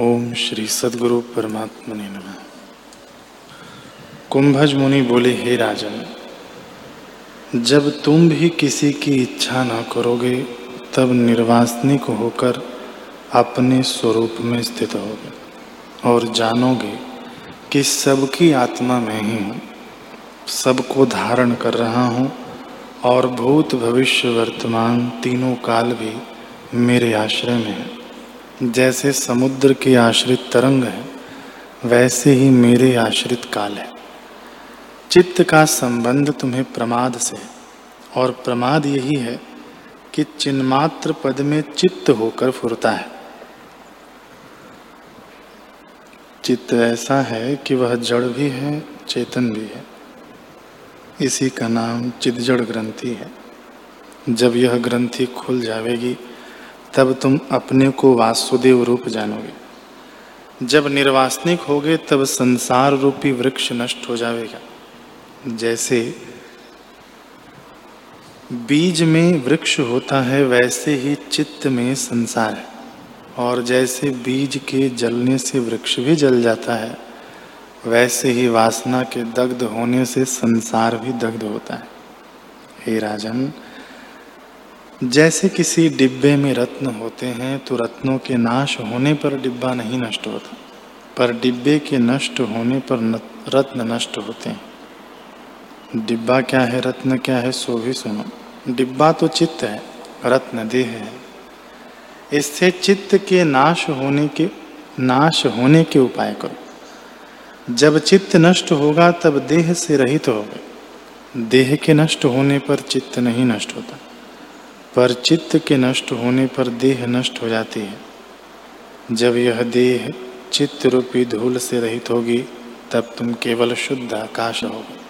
ओम श्री सदगुरु परमात्मा ने नम। कुंभज मुनि बोले, हे राजन, जब तुम भी किसी की इच्छा न करोगे, तब निर्वासनिक होकर अपने स्वरूप में स्थित होगे और जानोगे कि सबकी आत्मा में ही हूँ, सबको धारण कर रहा हूँ और भूत भविष्य वर्तमान तीनों काल भी मेरे आश्रय में है। जैसे समुद्र के आश्रित तरंग है, वैसे ही मेरे आश्रित काल है। चित्त का संबंध तुम्हें प्रमाद से और प्रमाद यही है कि चिन्मात्र पद में चित्त होकर फुरता है। चित्त ऐसा है कि वह जड़ भी है, चेतन भी है। इसी का नाम चिदजड़ ग्रंथि है। जब यह ग्रंथि खुल जाएगी तब तुम अपने को वासुदेव रूप जानोगे। जब निर्वासनिक होगे, तब संसार रूपी वृक्ष नष्ट हो जाएगा जैसे बीज में वृक्ष होता है, वैसे ही चित्त में संसार है। और जैसे बीज के जलने से वृक्ष भी जल जाता है, वैसे ही वासना के दग्ध होने से संसार भी दग्ध होता है। हे राजन जैसे किसी डिब्बे में रत्न होते हैं तो रत्नों के नाश होने पर डिब्बा नहीं नष्ट होता। पर डिब्बे के नष्ट होने पर रत्न नष्ट होते हैं। डिब्बा क्या है, रत्न क्या है, सो भी सुनो। डिब्बा तो चित्त है, रत्न देह है। इससे चित्त के नाश होने के, नाश होने के उपाय करो। जब चित्त नष्ट होगा, तब देह से रहित तो होगा। देह के नष्ट होने पर चित्त नहीं नष्ट होता। पर चित्त के नष्ट होने पर देह नष्ट हो जाती है। जब यह देह चित्त रूपी धूल से रहित होगी, तब तुम केवल शुद्ध आकाश होगे।